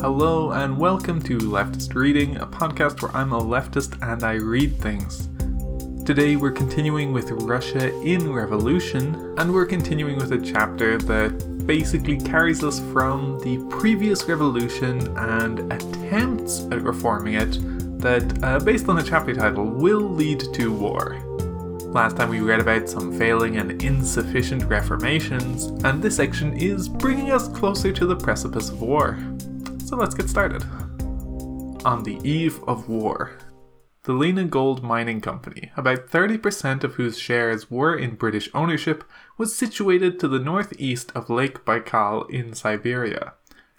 Hello, and welcome to Leftist Reading, a podcast where I'm a leftist and I read things. Today we're continuing with Russia in Revolution, and we're continuing with a chapter that basically carries us from the previous revolution and attempts at reforming it that, uh, based on the chapter title, will lead to war. Last time we read about some failing and insufficient reformations, and this section is bringing us closer to the precipice of war. So let's get started. On the eve of war, the Lena Gold Mining Company, about 30% of whose shares were in British ownership, was situated to the northeast of Lake Baikal in Siberia.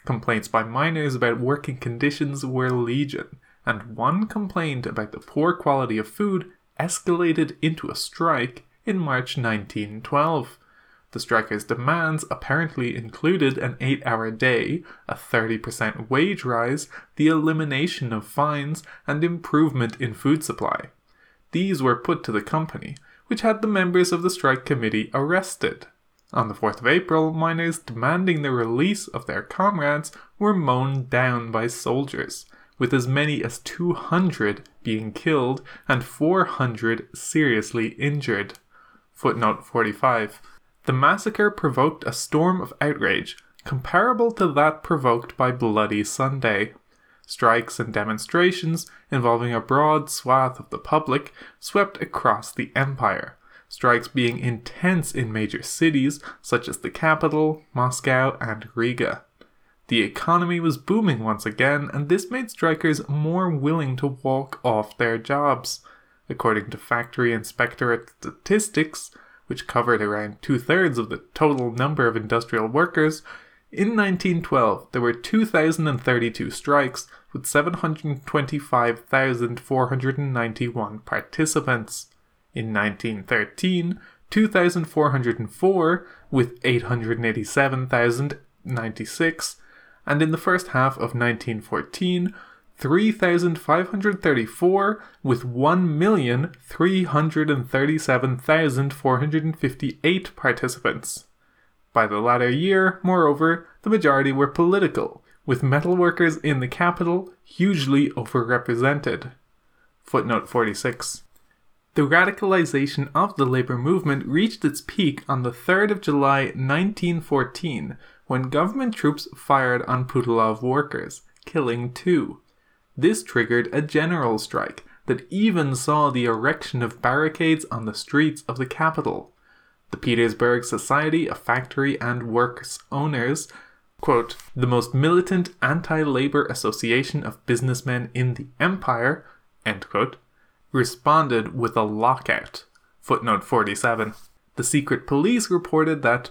Complaints by miners about working conditions were legion, and one complaint about the poor quality of food escalated into a strike in March 1912. The strikers' demands apparently included an 8 hour day, a 30% wage rise, the elimination of fines, and improvement in food supply. These were put to the company, which had the members of the strike committee arrested. On the 4th of April, miners demanding the release of their comrades were mown down by soldiers, with as many as 200 being killed and 400 seriously injured. Footnote 45. The massacre provoked a storm of outrage, comparable to that provoked by Bloody Sunday. Strikes and demonstrations involving a broad swath of the public swept across the empire, strikes being intense in major cities such as the capital, Moscow, and Riga. The economy was booming once again, and this made strikers more willing to walk off their jobs. According to Factory Inspectorate statistics, which covered around two thirds of the total number of industrial workers, in 1912 there were 2,032 strikes with 725,491 participants. In 1913, 2,404 with 887,096, and in the first half of 1914, 3,534 with 1,337,458 participants. By the latter year, moreover, the majority were political, with metalworkers in the capital hugely overrepresented. Footnote 46. The radicalization of the labor movement reached its peak on the 3rd of July 1914 when government troops fired on Putilov workers, killing two. This triggered a general strike that even saw the erection of barricades on the streets of the capital. The Petersburg Society of Factory and Works Owners, quote, the most militant anti labor association of businessmen in the empire, end quote, responded with a lockout. Footnote 47. The secret police reported that,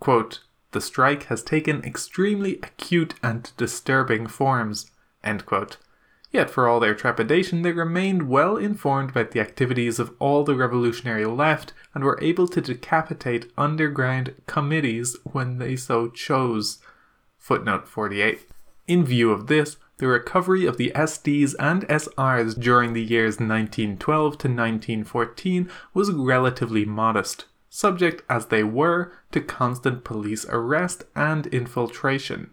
quote, the strike has taken extremely acute and disturbing forms. Yet, for all their trepidation, they remained well informed about the activities of all the revolutionary left and were able to decapitate underground committees when they so chose. Footnote 48. In view of this, the recovery of the SDs and SRs during the years 1912 to 1914 was relatively modest, subject as they were to constant police arrest and infiltration.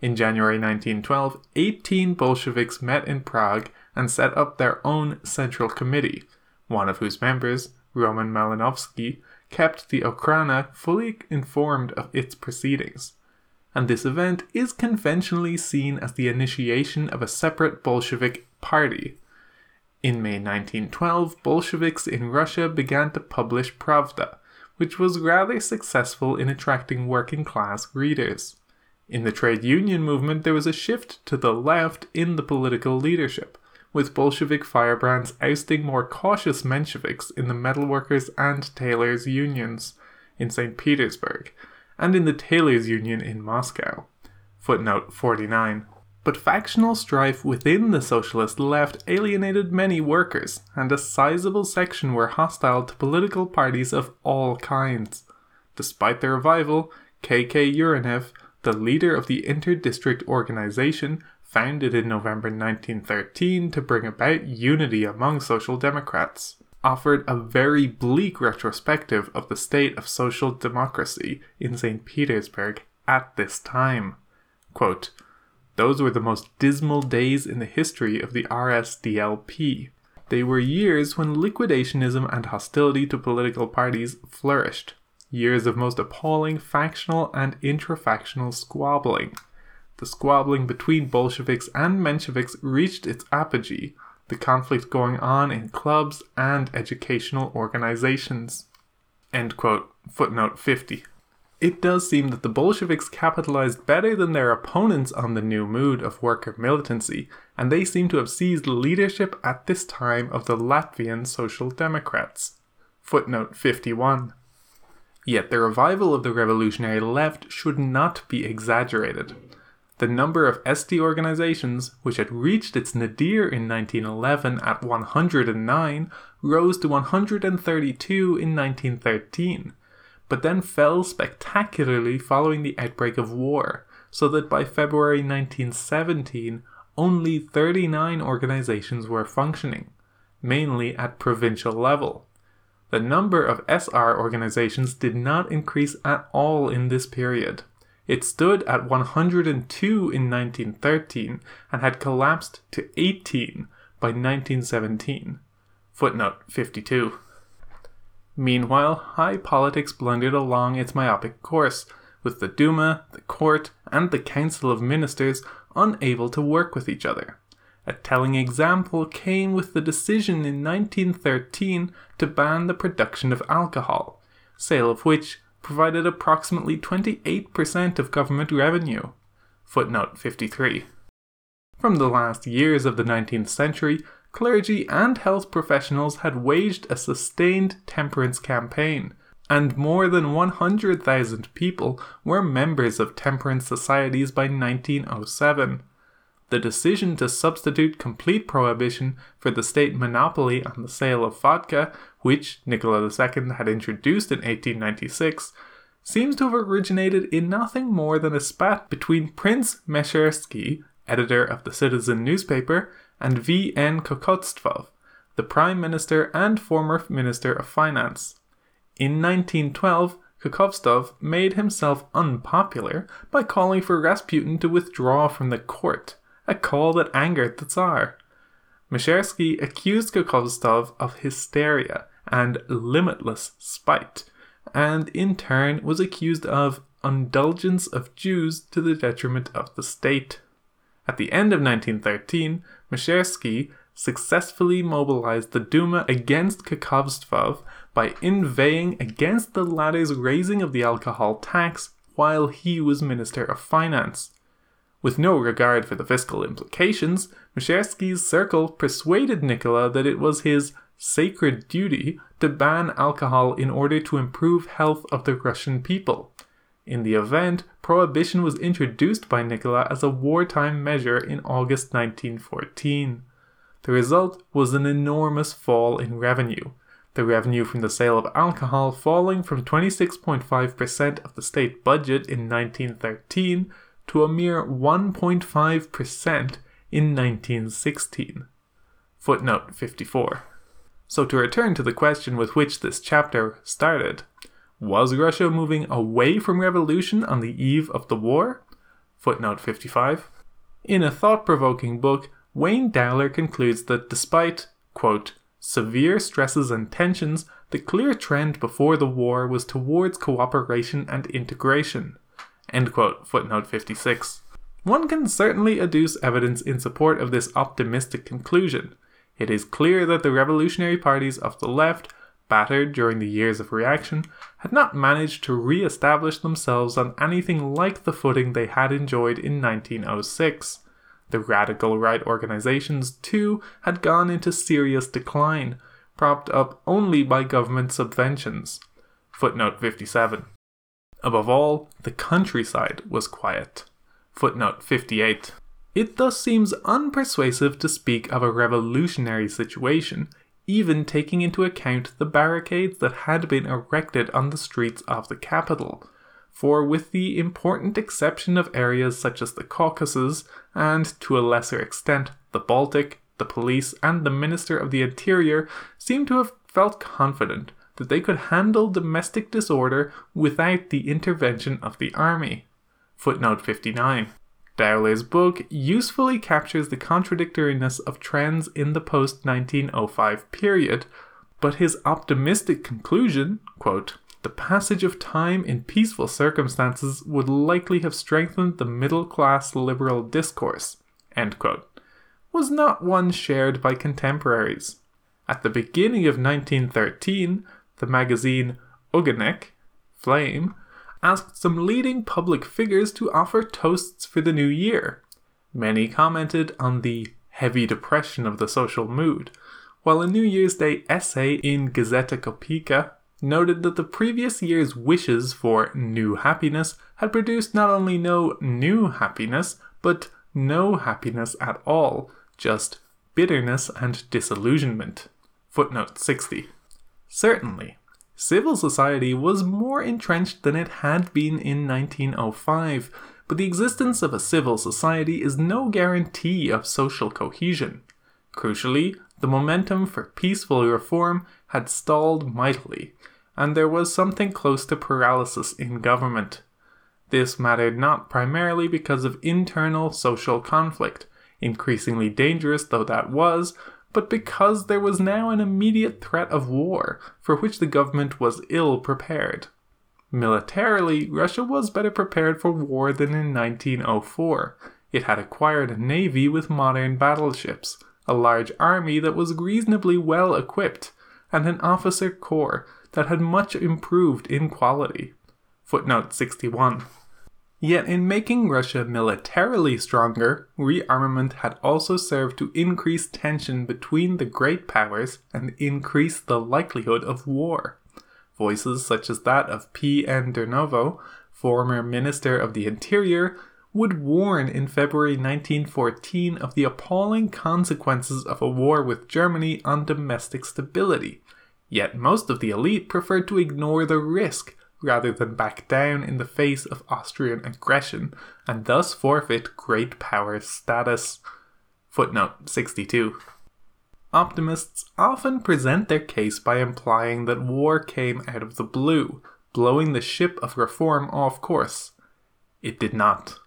In January 1912, 18 Bolsheviks met in Prague and set up their own Central Committee, one of whose members, Roman Malinovsky, kept the Okhrana fully informed of its proceedings and this event is conventionally seen as the initiation of a separate Bolshevik party. In May 1912, Bolsheviks in Russia began to publish Pravda, which was rather successful in attracting working class readers. In the trade union movement, there was a shift to the left in the political leadership, with Bolshevik firebrands ousting more cautious Mensheviks in the metalworkers and tailors unions in St. Petersburg, and in the Tailors Union in Moscow. Footnote 49. But factional strife within the socialist left alienated many workers, and a sizable section were hostile to political parties of all kinds. Despite the revival, KK Urenev, the leader of the inter-district organization, founded in November 1913 to bring about unity among social democrats offered a very bleak retrospective of the state of social democracy in St. Petersburg at this time. Quote, Those were the most dismal days in the history of the RSDLP. They were years when liquidationism and hostility to political parties flourished, years of most appalling factional and intrafactional squabbling. The squabbling between Bolsheviks and Mensheviks reached its apogee, the conflict going on in clubs and educational organizations. Quote. Footnote 50. It does seem that the Bolsheviks capitalized better than their opponents on the new mood of worker militancy, and they seem to have seized leadership at this time of the Latvian Social Democrats. Footnote 51. Yet the revival of the revolutionary left should not be exaggerated. The number of SD organizations, which had reached its nadir in 1911 at 109, rose to 132 in 1913 but then fell spectacularly following the outbreak of war, so that by February 1917 only 39 organizations were functioning, mainly at provincial level. The number of SR organizations did not increase at all in this period. It stood at 102 in 1913 and had collapsed to 18 by 1917. Footnote 52. Meanwhile, high politics blundered along its myopic course, with the Duma, the court, and the Council of Ministers unable to work with each other. A telling example came with the decision in 1913 to ban the production of alcohol, sale of which provided approximately 28% of government revenue. Footnote 53. From the last years of the 19th century, clergy and health professionals had waged a sustained temperance campaign, and more than 100,000 people were members of temperance societies by 1907. The decision to substitute complete prohibition for the state monopoly on the sale of vodka, which Nicola II had introduced in 1896, seems to have originated in nothing more than a spat between Prince Meshchersky, editor of the Citizen newspaper, and V. N. Kokovtsov, the Prime Minister and former Minister of Finance. In 1912, Kokovtsov made himself unpopular by calling for Rasputin to withdraw from the court, a call that angered the Tsar. Meshchersky accused Kokovtsov of hysteria and limitless spite, and in turn was accused of indulgence of Jews to the detriment of the state. At the end of 1913, Meshchersky successfully mobilized the Duma against Kokovtsov by inveighing against the latter's raising of the alcohol tax while he was Minister of Finance. With no regard for the fiscal implications, Meshchersky's circle persuaded Nikola that it was his sacred duty to ban alcohol in order to improve health of the Russian people. In the event, prohibition was introduced by Nikola as a wartime measure in August 1914. The result was an enormous fall in revenue, the revenue from the sale of alcohol falling from 26.5% of the state budget in 1913 to a mere 1.5% in 1916. Footnote 54. So, to return to the question with which this chapter started, was Russia moving away from revolution on the eve of the war? Footnote 55. In a thought provoking book, Wayne Dowler concludes that despite, quote, severe stresses and tensions, the clear trend before the war was towards cooperation and integration. End quote. Footnote 56. One can certainly adduce evidence in support of this optimistic conclusion. It is clear that the revolutionary parties of the left battered during the years of reaction, had not managed to re establish themselves on anything like the footing they had enjoyed in 1906. The radical right organizations, too, had gone into serious decline, propped up only by government subventions. Footnote 57. Above all, the countryside was quiet. Footnote 58. It thus seems unpersuasive to speak of a revolutionary situation even taking into account the barricades that had been erected on the streets of the capital. For, with the important exception of areas such as the Caucasus, and to a lesser extent the Baltic, the police and the Minister of the Interior seem to have felt confident that they could handle domestic disorder without the intervention of the army. Footnote 59. Dowler's book usefully captures the contradictoriness of trends in the post 1905 period, but his optimistic conclusion, quote, the passage of time in peaceful circumstances would likely have strengthened the middle class liberal discourse, quote, was not one shared by contemporaries. At the beginning of 1913, the magazine Ogonek, Flame, asked some leading public figures to offer toasts for the new year. Many commented on the heavy depression of the social mood, while a New Year's Day essay in Gazeta Kopeika noted that the previous year's wishes for new happiness had produced not only no new happiness, but no happiness at all, just bitterness and disillusionment. Footnote 60. Certainly, civil society was more entrenched than it had been in 1905, but the existence of a civil society is no guarantee of social cohesion. Crucially, the momentum for peaceful reform had stalled mightily, and there was something close to paralysis in government. This mattered not primarily because of internal social conflict, increasingly dangerous though that was, but because there was now an immediate threat of war, for which the government was ill prepared. Militarily, Russia was better prepared for war than in 1904. It had acquired a navy with modern battleships, a large army that was reasonably well equipped, and an officer corps that had much improved in quality. Footnote 61. Yet, in making Russia militarily stronger, rearmament had also served to increase tension between the great powers and increase the likelihood of war. Voices such as that of P. N. Durnovo, former Minister of the Interior, would warn in February 1914 of the appalling consequences of a war with Germany on domestic stability. Yet most of the elite preferred to ignore the risk rather than back down in the face of Austrian aggression and thus forfeit great power status. Footnote 62. Optimists often present their case by implying that war came out of the blue, blowing the ship of reform off course. It did not.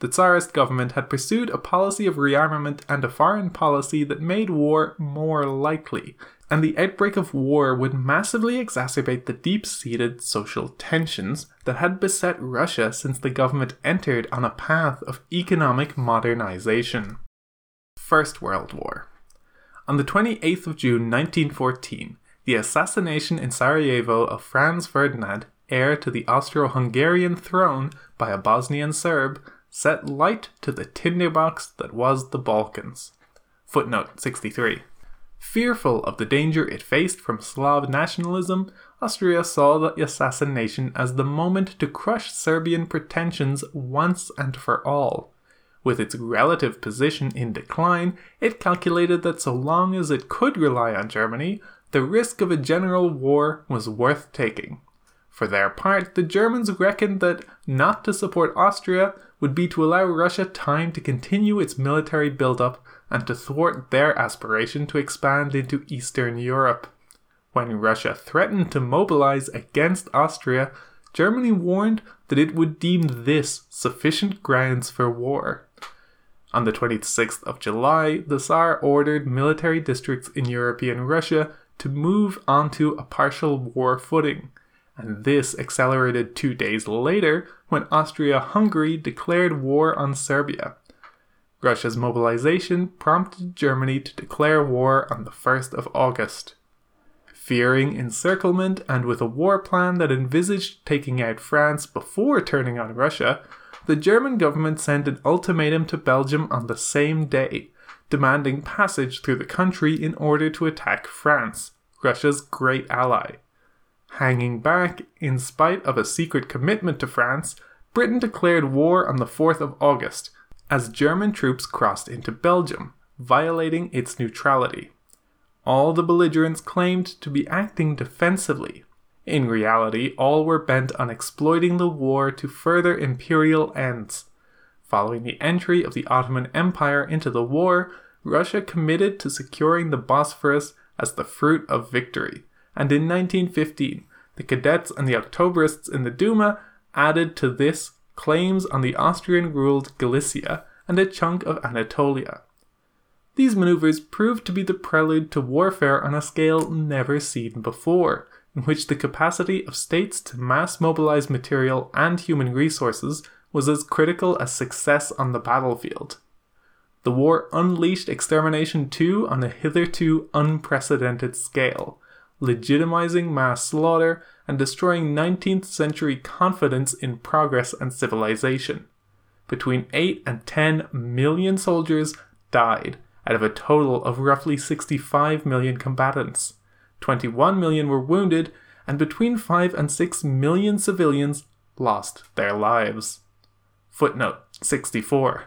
The Tsarist government had pursued a policy of rearmament and a foreign policy that made war more likely, and the outbreak of war would massively exacerbate the deep seated social tensions that had beset Russia since the government entered on a path of economic modernization. First World War. On the 28th of June 1914, the assassination in Sarajevo of Franz Ferdinand, heir to the Austro Hungarian throne by a Bosnian Serb, set light to the tinderbox that was the Balkans. Footnote 63. Fearful of the danger it faced from Slav nationalism, Austria saw the assassination as the moment to crush Serbian pretensions once and for all. With its relative position in decline, it calculated that so long as it could rely on Germany, the risk of a general war was worth taking. For their part, the Germans reckoned that not to support Austria would be to allow Russia time to continue its military build-up and to thwart their aspiration to expand into Eastern Europe. When Russia threatened to mobilize against Austria, Germany warned that it would deem this sufficient grounds for war. On the 26th of July, the Tsar ordered military districts in European Russia to move onto a partial war footing, and this accelerated two days later when Austria Hungary declared war on Serbia. Russia's mobilization prompted Germany to declare war on the 1st of August. Fearing encirclement and with a war plan that envisaged taking out France before turning on Russia, the German government sent an ultimatum to Belgium on the same day, demanding passage through the country in order to attack France, Russia's great ally. Hanging back, in spite of a secret commitment to France, Britain declared war on the 4th of August, as German troops crossed into Belgium, violating its neutrality. All the belligerents claimed to be acting defensively. In reality, all were bent on exploiting the war to further imperial ends. Following the entry of the Ottoman Empire into the war, Russia committed to securing the Bosphorus as the fruit of victory, and in 1915, the cadets and the Octobrists in the Duma added to this claims on the Austrian ruled Galicia and a chunk of Anatolia. These maneuvers proved to be the prelude to warfare on a scale never seen before, in which the capacity of states to mass mobilize material and human resources was as critical as success on the battlefield. The war unleashed extermination too on a hitherto unprecedented scale, legitimizing mass slaughter and destroying 19th century confidence in progress and civilization. Between 8 and 10 million soldiers died out of a total of roughly 65 million combatants. 21 million were wounded, and between 5 and 6 million civilians lost their lives. Footnote 64.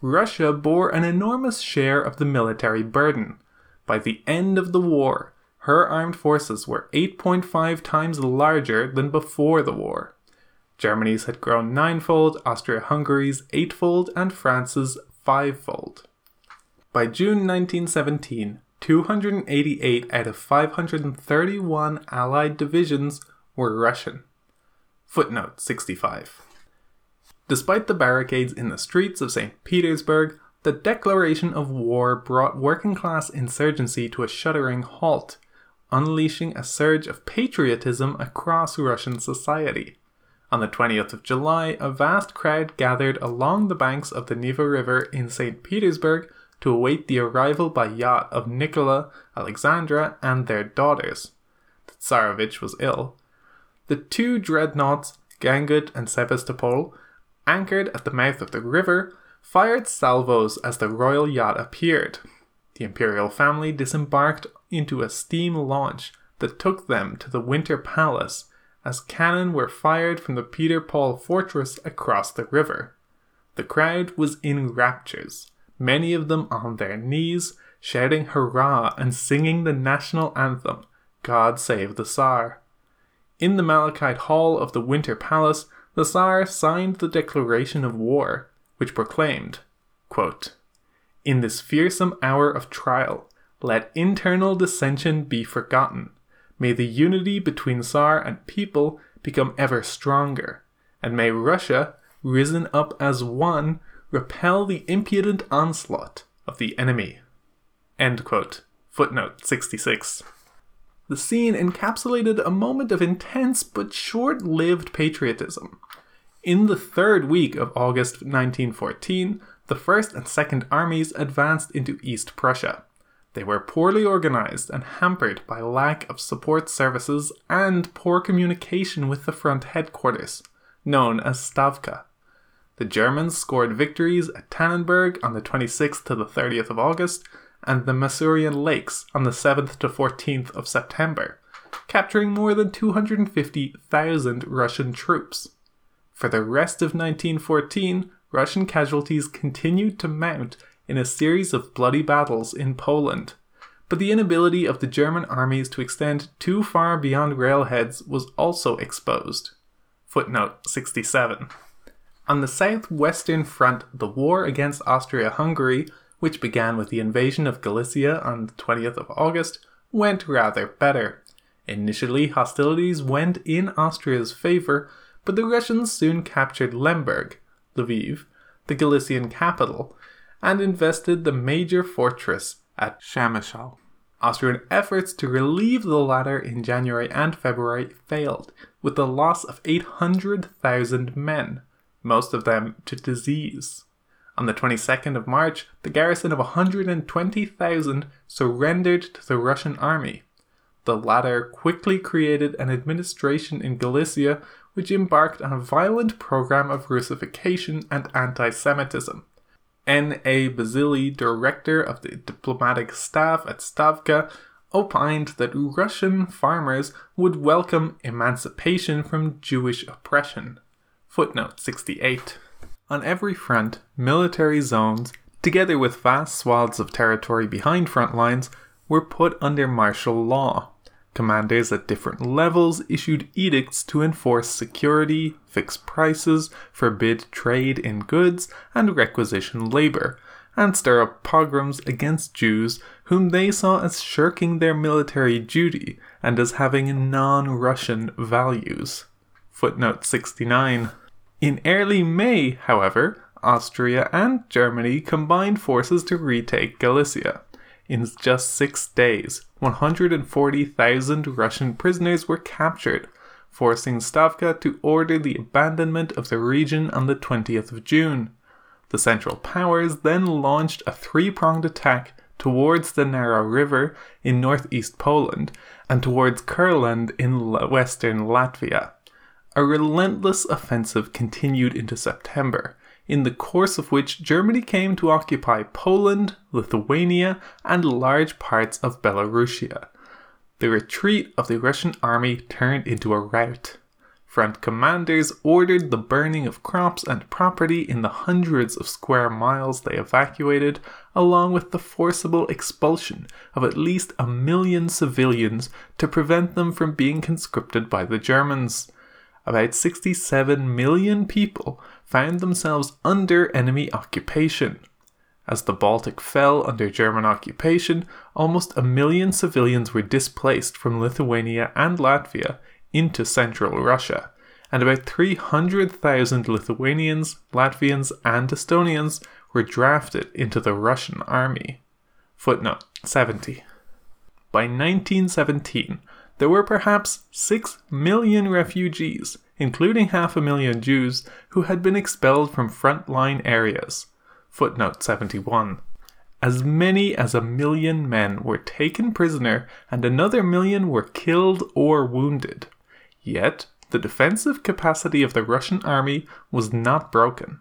Russia bore an enormous share of the military burden. By the end of the war, her armed forces were 8.5 times larger than before the war. Germany's had grown ninefold, Austria Hungary's eightfold, and France's fivefold. By June 1917, 288 out of 531 Allied divisions were Russian. Footnote 65. Despite the barricades in the streets of St. Petersburg, the declaration of war brought working class insurgency to a shuddering halt, unleashing a surge of patriotism across Russian society. On the 20th of July, a vast crowd gathered along the banks of the Neva River in St. Petersburg to await the arrival by yacht of Nikola, Alexandra, and their daughters. The Tsarevich was ill. The two dreadnoughts, Gangut and Sevastopol, anchored at the mouth of the river, fired salvos as the royal yacht appeared. The imperial family disembarked into a steam launch that took them to the Winter Palace as cannon were fired from the Peter Paul fortress across the river. The crowd was in raptures many of them on their knees, shouting hurrah and singing the national anthem, God Save the Tsar. In the Malachite Hall of the Winter Palace, the Tsar signed the declaration of war, which proclaimed, quote, In this fearsome hour of trial, let internal dissension be forgotten. May the unity between Tsar and people become ever stronger, and may Russia, risen up as one, repel the impudent onslaught of the enemy. Footnote 66. The scene encapsulated a moment of intense but short lived patriotism. In the third week of August 1914, the First and Second Armies advanced into East Prussia. They were poorly organized and hampered by lack of support services and poor communication with the front headquarters, known as Stavka. The Germans scored victories at Tannenberg on the 26th to the 30th of August and the Masurian Lakes on the 7th to 14th of September, capturing more than 250,000 Russian troops. For the rest of 1914, Russian casualties continued to mount in a series of bloody battles in Poland, but the inability of the German armies to extend too far beyond railheads was also exposed. Footnote 67. On the southwestern front, the war against Austria Hungary, which began with the invasion of Galicia on the 20th of August, went rather better. Initially, hostilities went in Austria's favour, but the Russians soon captured Lemberg, Lviv, the Galician capital, and invested the major fortress at Przemysl. Austrian efforts to relieve the latter in January and February failed, with the loss of 800,000 men most of them to disease. On the 22nd of March, the garrison of 120,000 surrendered to the Russian army. The latter quickly created an administration in Galicia which embarked on a violent program of Russification and anti Semitism. N.A. Bazili, director of the diplomatic staff at Stavka, opined that Russian farmers would welcome emancipation from Jewish oppression. Footnote 68. On every front, military zones, together with vast swaths of territory behind front lines, were put under martial law. Commanders at different levels issued edicts to enforce security, fix prices, forbid trade in goods, and requisition labor, and stir up pogroms against Jews whom they saw as shirking their military duty and as having non Russian values. Footnote 69. In early May, however, Austria and Germany combined forces to retake Galicia. In just six days, 140,000 Russian prisoners were captured, forcing Stavka to order the abandonment of the region on the 20th of June. The Central Powers then launched a three pronged attack towards the Nara River in northeast Poland and towards Kurland in western Latvia. A relentless offensive continued into September, in the course of which Germany came to occupy Poland, Lithuania, and large parts of Belarusia. The retreat of the Russian army turned into a rout. Front commanders ordered the burning of crops and property in the hundreds of square miles they evacuated, along with the forcible expulsion of at least a million civilians to prevent them from being conscripted by the Germans. About 67 million people found themselves under enemy occupation. As the Baltic fell under German occupation, almost a million civilians were displaced from Lithuania and Latvia into central Russia, and about 300,000 Lithuanians, Latvians, and Estonians were drafted into the Russian army. Footnote 70. By 1917, there were perhaps 6 million refugees, including half a million Jews, who had been expelled from frontline areas. Footnote 71. As many as a million men were taken prisoner, and another million were killed or wounded. Yet, the defensive capacity of the Russian army was not broken.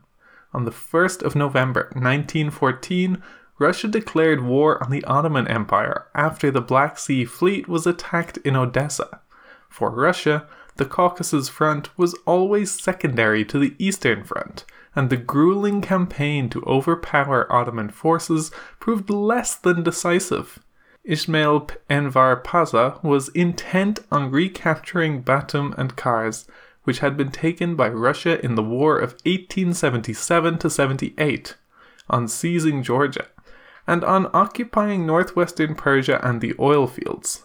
On the 1st of November 1914, Russia declared war on the Ottoman Empire after the Black Sea Fleet was attacked in Odessa. For Russia, the Caucasus Front was always secondary to the Eastern Front, and the grueling campaign to overpower Ottoman forces proved less than decisive. Ismail Enver Pasha was intent on recapturing Batum and Kars, which had been taken by Russia in the War of 1877 78, on seizing Georgia, and on occupying northwestern Persia and the oil fields.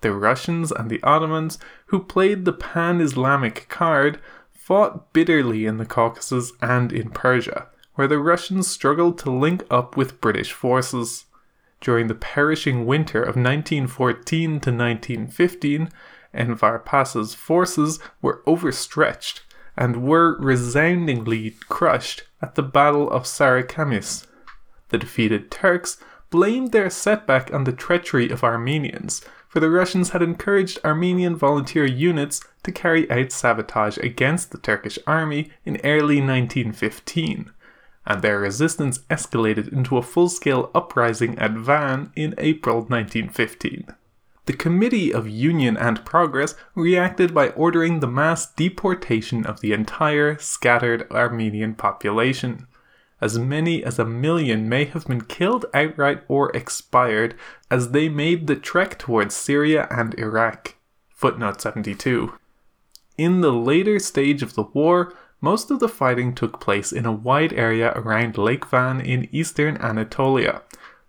The Russians and the Ottomans, who played the pan Islamic card, fought bitterly in the Caucasus and in Persia, where the Russians struggled to link up with British forces. During the perishing winter of 1914 to 1915, Enver Pasha's forces were overstretched and were resoundingly crushed at the Battle of Sarikamis. The defeated Turks blamed their setback on the treachery of Armenians, for the Russians had encouraged Armenian volunteer units to carry out sabotage against the Turkish army in early 1915 and their resistance escalated into a full scale uprising at Van in April 1915. The Committee of Union and Progress reacted by ordering the mass deportation of the entire scattered Armenian population. As many as a million may have been killed outright or expired as they made the trek towards Syria and Iraq. Footnote 72. In the later stage of the war, most of the fighting took place in a wide area around Lake Van in eastern Anatolia.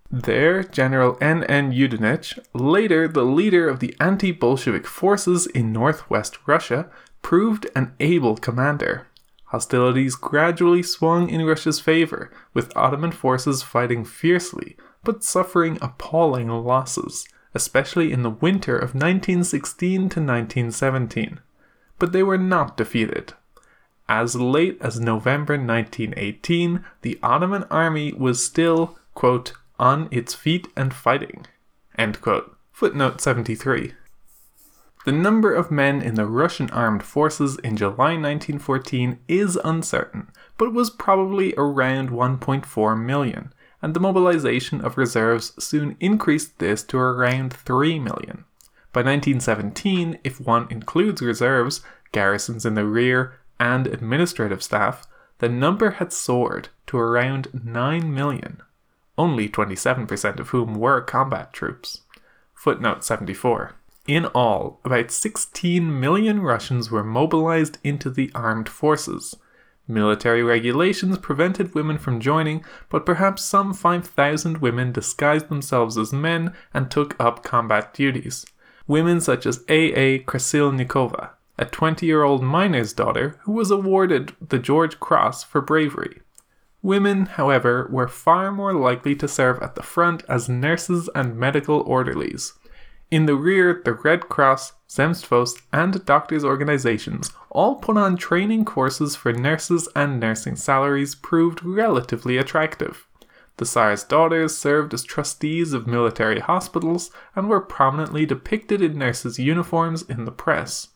There, General N. N. Yudenich, later the leader of the anti Bolshevik forces in northwest Russia, proved an able commander. Hostilities gradually swung in Russia's favor, with Ottoman forces fighting fiercely, but suffering appalling losses, especially in the winter of 1916 to 1917. But they were not defeated. As late as November 1918, the Ottoman army was still, quote, on its feet and fighting. Footnote 73. The number of men in the Russian armed forces in July 1914 is uncertain, but was probably around 1.4 million, and the mobilization of reserves soon increased this to around 3 million. By 1917, if one includes reserves, garrisons in the rear, and administrative staff, the number had soared to around 9 million, only 27% of whom were combat troops. Footnote 74. In all, about 16 million Russians were mobilized into the armed forces. Military regulations prevented women from joining, but perhaps some 5,000 women disguised themselves as men and took up combat duties. Women such as A. A. Krasilnikova, a 20 year old miner's daughter who was awarded the George Cross for bravery. Women, however, were far more likely to serve at the front as nurses and medical orderlies. In the rear, the Red Cross, Zemstvos, and doctors' organizations all put on training courses for nurses, and nursing salaries proved relatively attractive. The Tsar's daughters served as trustees of military hospitals and were prominently depicted in nurses' uniforms in the press.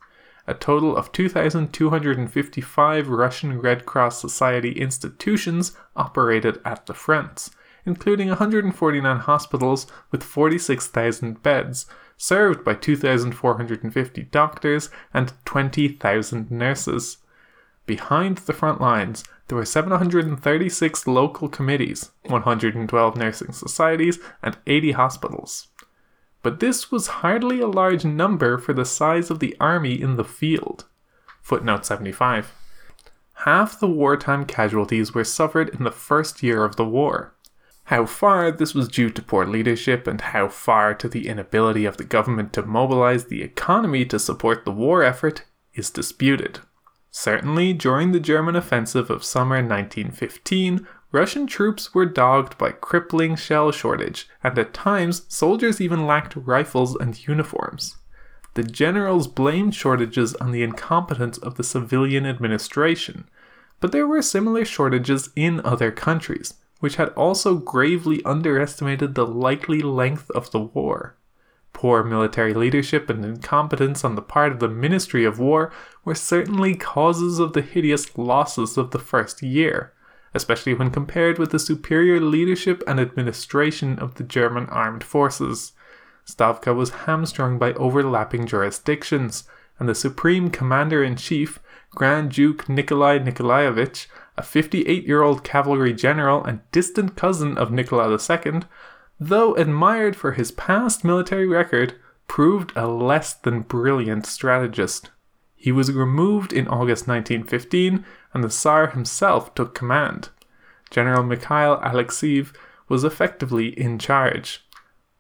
A total of 2,255 Russian Red Cross Society institutions operated at the fronts, including 149 hospitals with 46,000 beds, served by 2,450 doctors and 20,000 nurses. Behind the front lines, there were 736 local committees, 112 nursing societies, and 80 hospitals. But this was hardly a large number for the size of the army in the field. Footnote 75. Half the wartime casualties were suffered in the first year of the war. How far this was due to poor leadership and how far to the inability of the government to mobilize the economy to support the war effort is disputed. Certainly, during the German offensive of summer 1915, Russian troops were dogged by crippling shell shortage, and at times soldiers even lacked rifles and uniforms. The generals blamed shortages on the incompetence of the civilian administration, but there were similar shortages in other countries, which had also gravely underestimated the likely length of the war. Poor military leadership and incompetence on the part of the Ministry of War were certainly causes of the hideous losses of the first year, especially when compared with the superior leadership and administration of the German armed forces. Stavka was hamstrung by overlapping jurisdictions, and the supreme commander in chief, Grand Duke Nikolai Nikolaevich, a 58 year old cavalry general and distant cousin of Nikolai II, though admired for his past military record, proved a less than brilliant strategist. He was removed in August 1915, and the Tsar himself took command. General Mikhail Alexeyev was effectively in charge.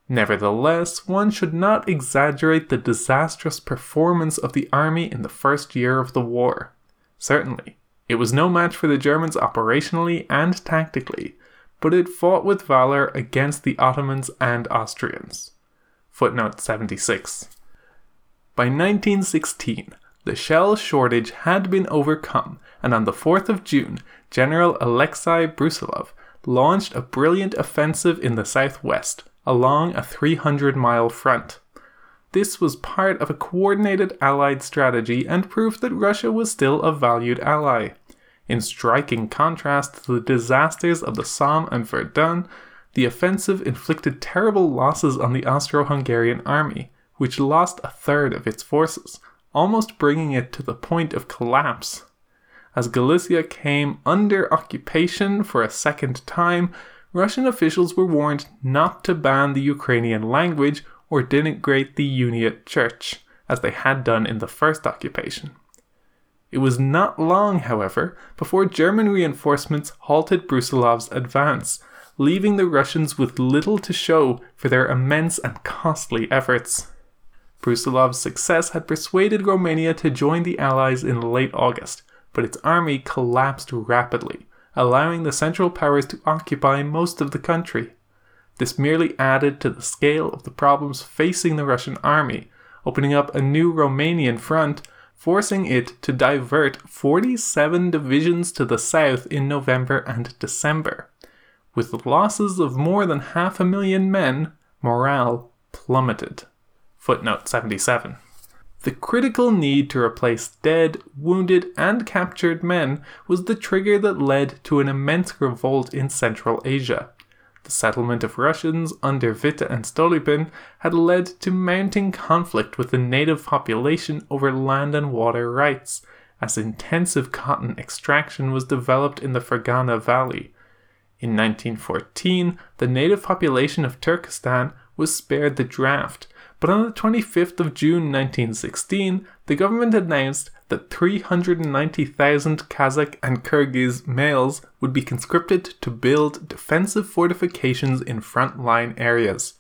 Nevertheless, one should not exaggerate the disastrous performance of the army in the first year of the war. Certainly, it was no match for the Germans operationally and tactically, but it fought with valor against the Ottomans and Austrians. Footnote 76. By 1916, the shell shortage had been overcome, and on the 4th of June, General Alexei Brusilov launched a brilliant offensive in the southwest, along a 300 mile front. This was part of a coordinated Allied strategy and proved that Russia was still a valued ally. In striking contrast to the disasters of the Somme and Verdun, the offensive inflicted terrible losses on the Austro Hungarian army, which lost a third of its forces, almost bringing it to the point of collapse. As Galicia came under occupation for a second time, Russian officials were warned not to ban the Ukrainian language or denigrate the Uniate Church, as they had done in the first occupation. It was not long, however, before German reinforcements halted Brusilov's advance, leaving the Russians with little to show for their immense and costly efforts. Brusilov's success had persuaded Romania to join the Allies in late August, but its army collapsed rapidly, allowing the Central Powers to occupy most of the country. This merely added to the scale of the problems facing the Russian army, opening up a new Romanian front forcing it to divert 47 divisions to the south in November and December. With losses of more than half a million men, morale plummeted. Footnote 77. The critical need to replace dead, wounded, and captured men was the trigger that led to an immense revolt in Central Asia. The settlement of Russians under Witte and Stolypin had led to mounting conflict with the native population over land and water rights, as intensive cotton extraction was developed in the Fergana Valley. In 1914, the native population of Turkestan was spared the draft, but on the 25th of June 1916, the government announced that 390,000 Kazakh and Kyrgyz males would be conscripted to build defensive fortifications in front line areas.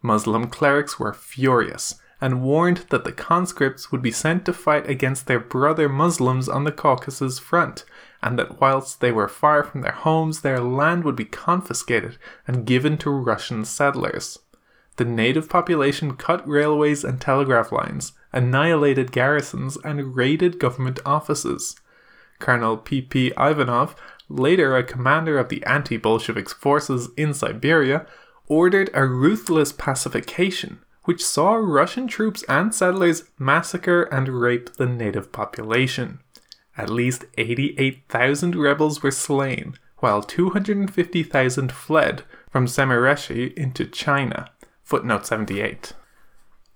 Muslim clerics were furious, and warned that the conscripts would be sent to fight against their brother Muslims on the Caucasus front, and that whilst they were far from their homes, their land would be confiscated and given to Russian settlers. The native population cut railways and telegraph lines, annihilated garrisons, and raided government offices. Colonel P.P. Ivanov, later a commander of the anti Bolshevik forces in Siberia, ordered a ruthless pacification, which saw Russian troops and settlers massacre and rape the native population. At least 88,000 rebels were slain, while 250,000 fled from Semirechye into China. Footnote 78.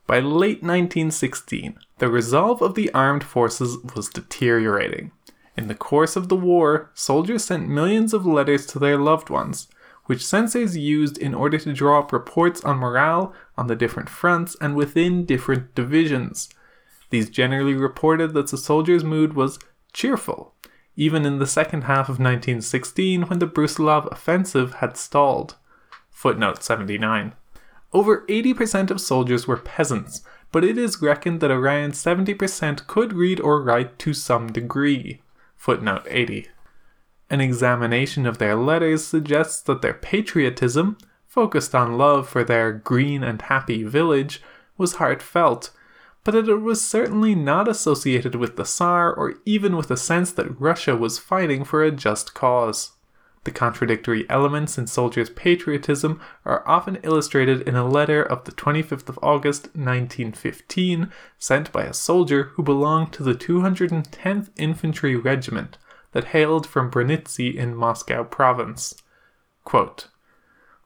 By late 1916, the resolve of the armed forces was deteriorating. In the course of the war, soldiers sent millions of letters to their loved ones, which censors used in order to draw up reports on morale on the different fronts and within different divisions. These generally reported that the soldiers' mood was cheerful, even in the second half of 1916 when the Brusilov offensive had stalled. Footnote 79. Over 80% of soldiers were peasants, but it is reckoned that around 70% could read or write to some degree. Footnote 80. An examination of their letters suggests that their patriotism, focused on love for their green and happy village, was heartfelt, but that it was certainly not associated with the Tsar or even with a sense that Russia was fighting for a just cause. The contradictory elements in soldiers' patriotism are often illustrated in a letter of the 25th of August 1915 sent by a soldier who belonged to the 210th Infantry Regiment that hailed from Bronnitsy in Moscow province. Quote,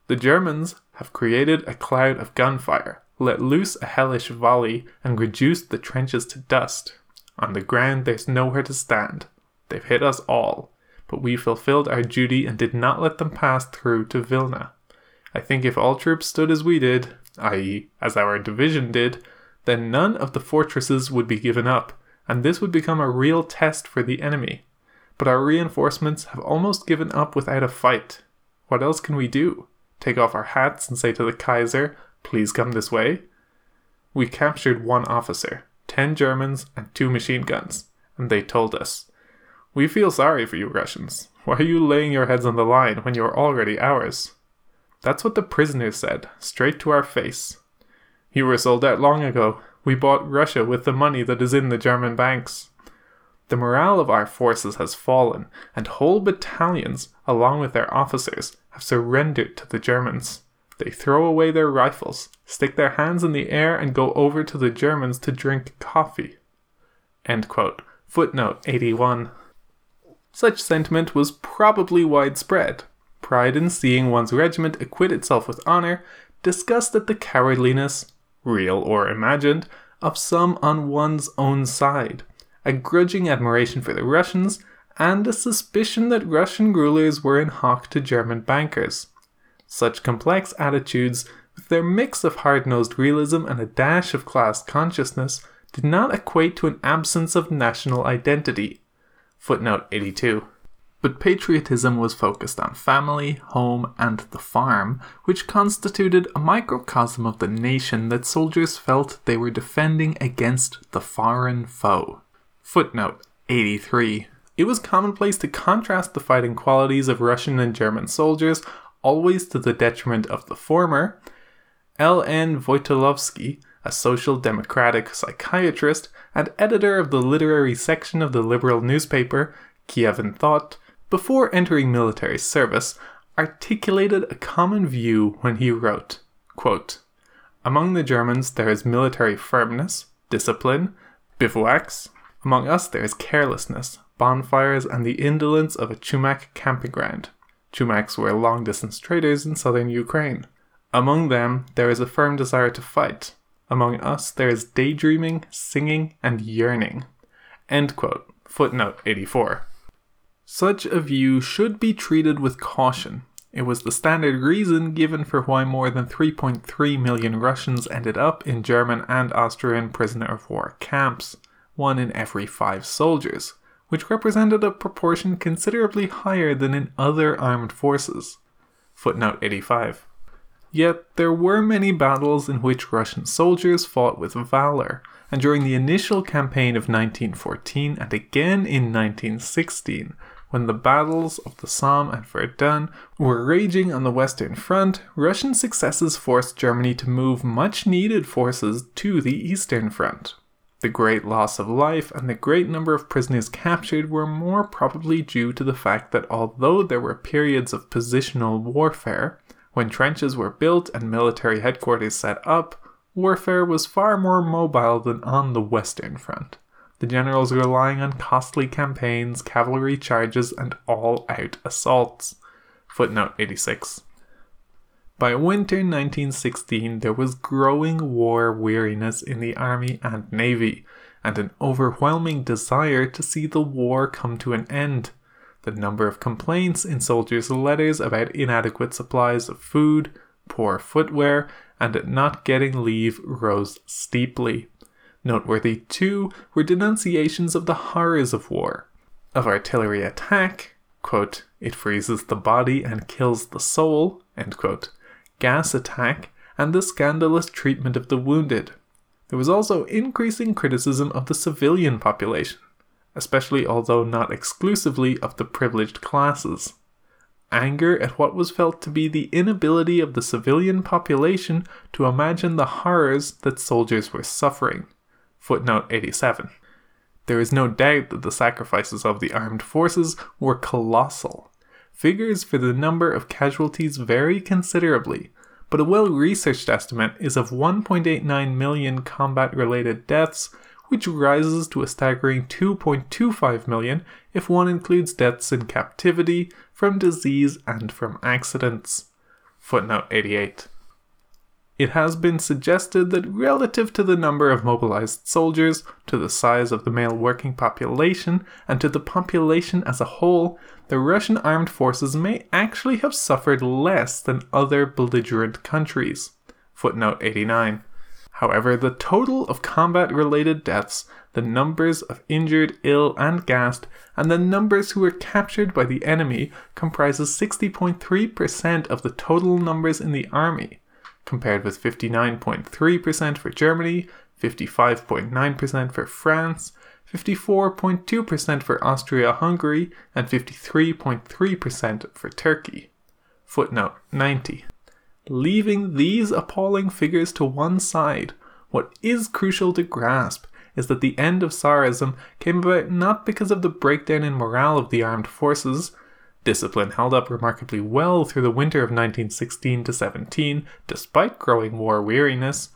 the Germans have created a cloud of gunfire, let loose a hellish volley, and reduced the trenches to dust. On the ground, there's nowhere to stand. They've hit us all but we fulfilled our duty and did not let them pass through to Vilna. I think if all troops stood as we did, i.e., as our division did, then none of the fortresses would be given up, and this would become a real test for the enemy. But our reinforcements have almost given up without a fight. What else can we do? Take off our hats and say to the Kaiser, please come this way? We captured one officer, ten Germans, and two machine guns, and they told us, we feel sorry for you Russians. Why are you laying your heads on the line when you're already ours? That's what the prisoners said, straight to our face. You were sold out long ago. We bought Russia with the money that is in the German banks. The morale of our forces has fallen, and whole battalions, along with their officers, have surrendered to the Germans. They throw away their rifles, stick their hands in the air, and go over to the Germans to drink coffee. Footnote 81. Such sentiment was probably widespread. Pride in seeing one's regiment acquit itself with honour, disgust at the cowardliness, real or imagined, of some on one's own side, a grudging admiration for the Russians, and a suspicion that Russian rulers were in hock to German bankers. Such complex attitudes, with their mix of hard nosed realism and a dash of class consciousness, did not equate to an absence of national identity, Footnote 82. But patriotism was focused on family, home, and the farm, which constituted a microcosm of the nation that soldiers felt they were defending against the foreign foe. Footnote 83. It was commonplace to contrast the fighting qualities of Russian and German soldiers, always to the detriment of the former. L. N. A social democratic psychiatrist and editor of the literary section of the liberal newspaper Kievan Thought, before entering military service, articulated a common view when he wrote quote, Among the Germans there is military firmness, discipline, bivouacs. Among us there is carelessness, bonfires, and the indolence of a Chumak camping ground. Chumaks were long distance traders in southern Ukraine. Among them there is a firm desire to fight, among us, there is daydreaming, singing, and yearning. End quote. Footnote 84. Such a view should be treated with caution. It was the standard reason given for why more than 3.3 million Russians ended up in German and Austrian prisoner of war camps, one in every five soldiers, which represented a proportion considerably higher than in other armed forces. Footnote 85. Yet there were many battles in which Russian soldiers fought with valor, and during the initial campaign of 1914 and again in 1916, when the battles of the Somme and Verdun were raging on the Western Front, Russian successes forced Germany to move much needed forces to the Eastern Front. The great loss of life and the great number of prisoners captured were more probably due to the fact that although there were periods of positional warfare, when trenches were built and military headquarters set up, warfare was far more mobile than on the Western Front the generals relying on costly campaigns, cavalry charges, and all out assaults. Footnote 86. By winter 1916, there was growing war weariness in the army and navy, and an overwhelming desire to see the war come to an end. The number of complaints in soldiers' letters about inadequate supplies of food, poor footwear, and not getting leave rose steeply. Noteworthy, too, were denunciations of the horrors of war, of artillery attack, quote, it freezes the body and kills the soul, quote, gas attack, and the scandalous treatment of the wounded. There was also increasing criticism of the civilian population, especially although not exclusively of the privileged classes. Anger at what was felt to be the inability of the civilian population to imagine the horrors that soldiers were suffering. Footnote 87. There is no doubt that the sacrifices of the armed forces were colossal. Figures for the number of casualties vary considerably, but a well researched estimate is of 1.89 million combat related deaths, which rises to a staggering 2.25 million if one includes deaths in captivity, from disease, and from accidents. Footnote 88. It has been suggested that relative to the number of mobilized soldiers, to the size of the male working population, and to the population as a whole, the Russian armed forces may actually have suffered less than other belligerent countries. Footnote 89. However, the total of combat related deaths, the numbers of injured, ill, and gassed, and the numbers who were captured by the enemy comprises 60.3% of the total numbers in the army compared with 59.3% for Germany, 55.9% for France, 54.2% for Austria Hungary, and 53.3% for Turkey. Footnote 90. Leaving these appalling figures to one side, what is crucial to grasp is that the end of Tsarism came about not because of the breakdown in morale of the armed forces, Discipline held up remarkably well through the winter of 1916 to 17, despite growing war weariness,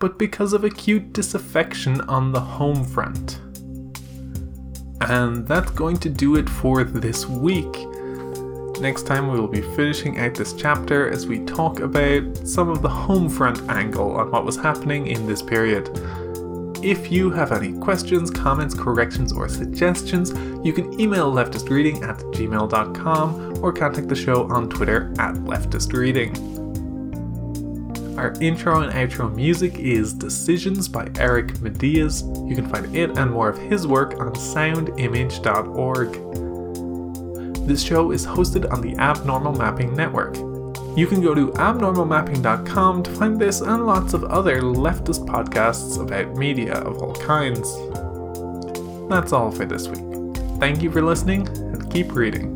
but because of acute disaffection on the home front. And that's going to do it for this week. Next time, we will be finishing out this chapter as we talk about some of the home front angle on what was happening in this period. If you have any questions, comments, corrections, or suggestions, you can email leftistreading at gmail.com or contact the show on Twitter at leftistreading. Our intro and outro music is Decisions by Eric Matyas. You can find it and more of his work on soundimage.org. This show is hosted on the Abnormal Mapping Network. You can go to abnormalmapping.com to find this and lots of other leftist podcasts about media of all kinds. That's all for this week. Thank you for listening and keep reading.